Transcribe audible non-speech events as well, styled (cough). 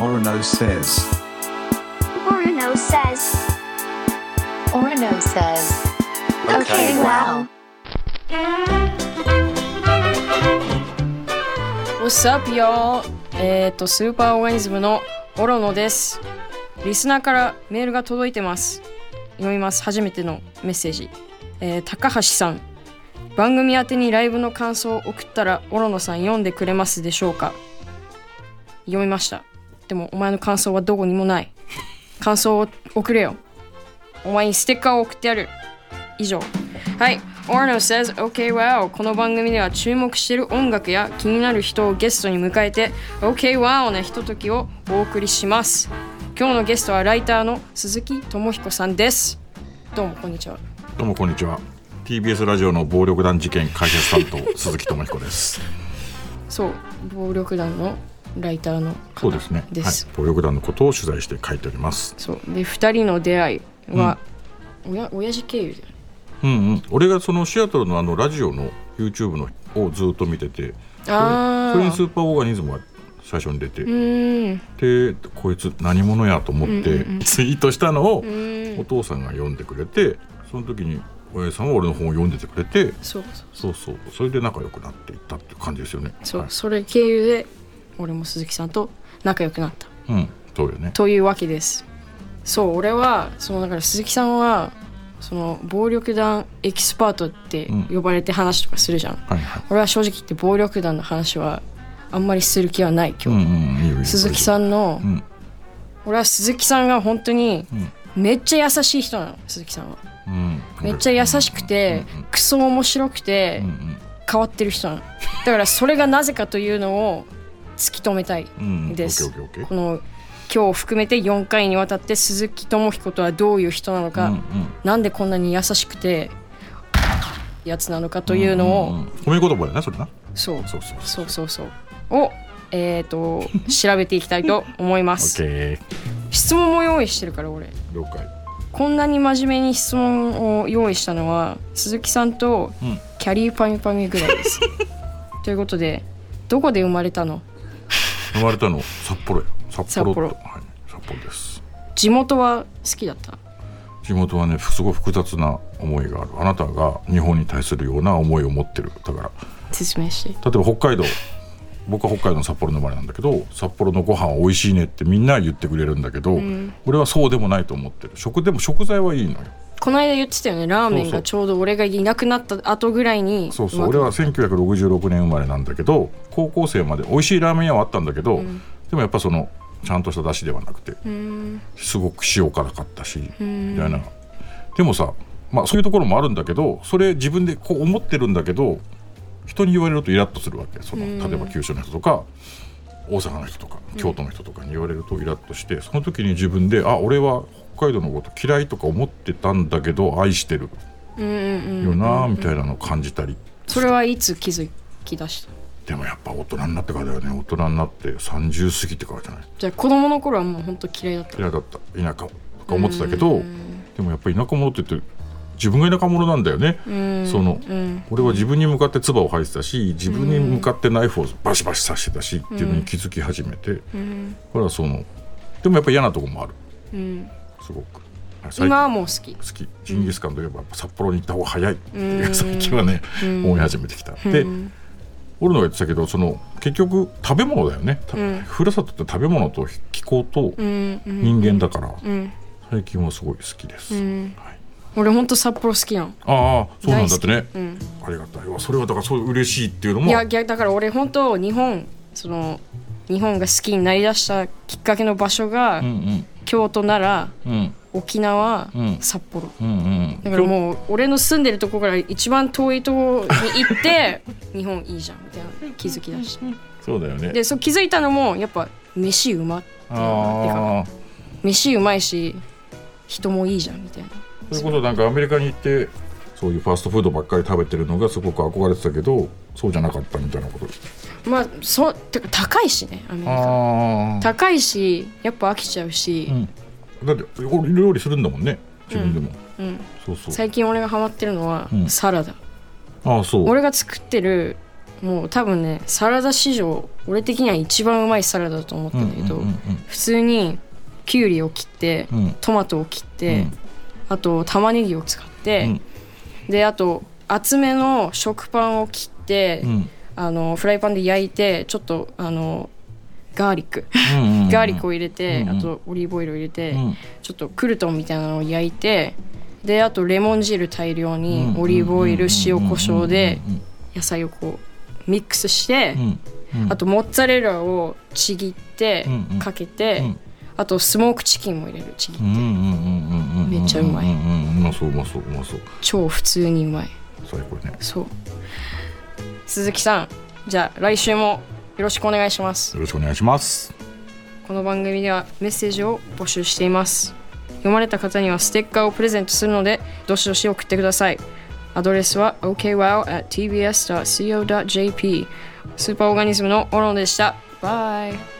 Orono says. Orono says. Orono says. Okay, wow. What's up, y'all? えっと、スーパーオーガニズムのオロノです。リスナーからメールが届いてます。読みます。初めてのメッセージ。えー高橋さん。番組宛てにライブの感想を送ったら、オロノさん読んでくれますでしょうか？読みました。でも、お前の感想はどこにもない。感想を送れよ。お前にステッカーを送ってやる。以上。はい。Orno says, OK, wow. この番組では注目している音楽や気になる人をゲストに迎えて、OK, wow なひとときをお送りします。今日のゲストはライターの鈴木智彦さんです。どうも、こんにちは。どうもこんにちは TBS ラジオの暴力団事件解説担当鈴木智彦です (laughs) そう、暴力団のライターの方そうですね。です。はい、暴力団のことを取材して書いております。そう。で、二人の出会いは、おや親父経由で？うんうん。俺がそのシアトルのあのラジオの YouTube のをずっと見ててそれあそれにスーーパーオーガニズムが最初に出て。でこいつ何者やと思ってツイートしたのをうん。お父さんが読んでくれてその時に親父さんは俺の本を読んでてくれてそうそう。そうそう。それで仲良くなっていったっていう感じですよね。そう、はい。それ経由で俺も鈴木さんと仲良くなった。うんそうよね。というわけです。そう俺はそのだから鈴木さんはその暴力団エキスパートってうん。呼ばれて話とかするじゃん、はいはい。俺は正直言って暴力団の話はあんまりする気はない今日、うんうん鈴木さんの、うん。俺は鈴木さんが本当にうん。めっちゃ優しい人なの鈴木さんは。うん。めっちゃ優しくて、クソ面白くて、うんうん。変わってる人なの。だからそれがなぜかというのを突き止めたいうんうんですこの今日を含めて4回にわたって鈴木智彦とはどういう人なのか、ーうんうん。なんでこんなに優しくてやつなのかというのを、んんん。褒め言葉やなそれな。そうそうそうそう。そうそうをえっ、と (laughs) 調べていきたいと思います。質問も用意してるから俺。了解。こんなに真面目に質問を用意したのは鈴木さんとうん。キャリーパミュパミュぐらいです。(laughs) ということでどこで生まれたの？生まれたの札幌や。札幌札幌。はい。札幌です。地元は好きだった？地元はねすごい複雑な思いがある。あなたが日本に対するような思いを持ってる。だから説明して。例えば北海道。僕は北海道の札幌の生まれなんだけど札幌のご飯は美味しいねってみんな言ってくれるんだけど、ん。俺はそうでもないと思ってる。食でも食材はいいのよこの間言ってたよねラーメンがちょうど俺がいなくなった後ぐらいにそうそう。俺は1966年生まれなんだけど高校生まで美味しいラーメン屋はあったんだけど、でもやっぱそのちゃんとした出汁ではなくてうん。すごく塩辛かったし、ん。みたいな。でもさまあそういうところもあるんだけどそれ自分でこう思ってるんだけど人に言われるとイラッとするわけ。そのうん。例えば九州の人とか大阪の人とか京都の人とかに言われるとイラッとしてその時に自分であ俺は北海道のこと嫌いとか思ってたんだけど愛してる。よなみたいなのを感じたりそれはいつ気づき出した？でもやっぱ大人になってからだよね。大人になって30過ぎてからじゃない？じゃあ子供の頃はもう本当嫌いだった嫌いだった。田舎とか思ってたけどでもやっぱり田舎者って言って自分が田舎者なんだよね、うん。そのうん。俺は自分に向かって唾を吐いてたし自分に向かってナイフをバシバシ刺してたしっていうのに気づき始めて、うん。だからそのでもやっぱ嫌なとこもある。うんすごく。今はもう好き。好き。ジンギスカンといえば札幌に行った方が早いっていううん。最近はねうん。思い始めてきた。でうん。俺のが言ってたけどその結局食べ物だよね、ふるさとって食べ物と気候と人間だから、うん。最近はすごい好きです、俺本当札幌好きなのああそうなんだってね、うん。ありがたい。わそれはだからそう嬉しいっていうのもいや逆だから俺本当日本その日本が好きになりだしたきっかけの場所が、うん京都奈うんうん。良沖縄、うん。札幌。うんうん。だからもう俺の住んでるとこから一番遠いとこに行って (laughs) 日本いいじゃんみたいな気づきだし。たそうだよね。でそう気づいたのもやっぱ飯うまっていうの飯うまいし人もいいじゃんみたいな。それこそなんかアメリカに行ってそういうファーストフードばっかり食べてるのがすごく憧れてたけどそうじゃなかったみたいなこと。まあそうてか高いしねアメリカ。高いしやっぱ飽きちゃうし、うん。だって俺料理するんだもんね自分でも、うんそうそう。最近俺がハマってるのはうん。サラダ、ああそう。俺が作ってるもう多分ねサラダ史上俺的には一番うまいサラダだと思ってるんだけど、うんうんうん普通にきゅうりを切って、うん。トマトを切って、うん。あと玉ねぎを使って、うんであと厚めの食パンを切って、うん。あのフライパンで焼いてちょっとあのガーリック、うんうんうん (laughs) ガーリックを入れて、うんうん。あとオリーブオイルを入れて、うん。ちょっとクルトンみたいなのを焼いてであとレモン汁大量にオリーブオイル塩コショウで野菜をこうミックスして、うん。うん。あとモッツァレラをちぎってうんうん。かけて、うん。あとスモークチキンも入れるちぎって、うんうんうんうんうんうんめっちゃうまいんんうん。うまそううまそううまそう。超普通にうまい。最高ね。そう。鈴木さんじゃあ来週もよろしくお願いします。よろしくお願いします。この番組ではメッセージを募集しています。読まれた方にはステッカーをプレゼントするのでどしどし送ってください。アドレスは okwow.tbs.co.jp スーパーオーガニズムのオロンでした。バイ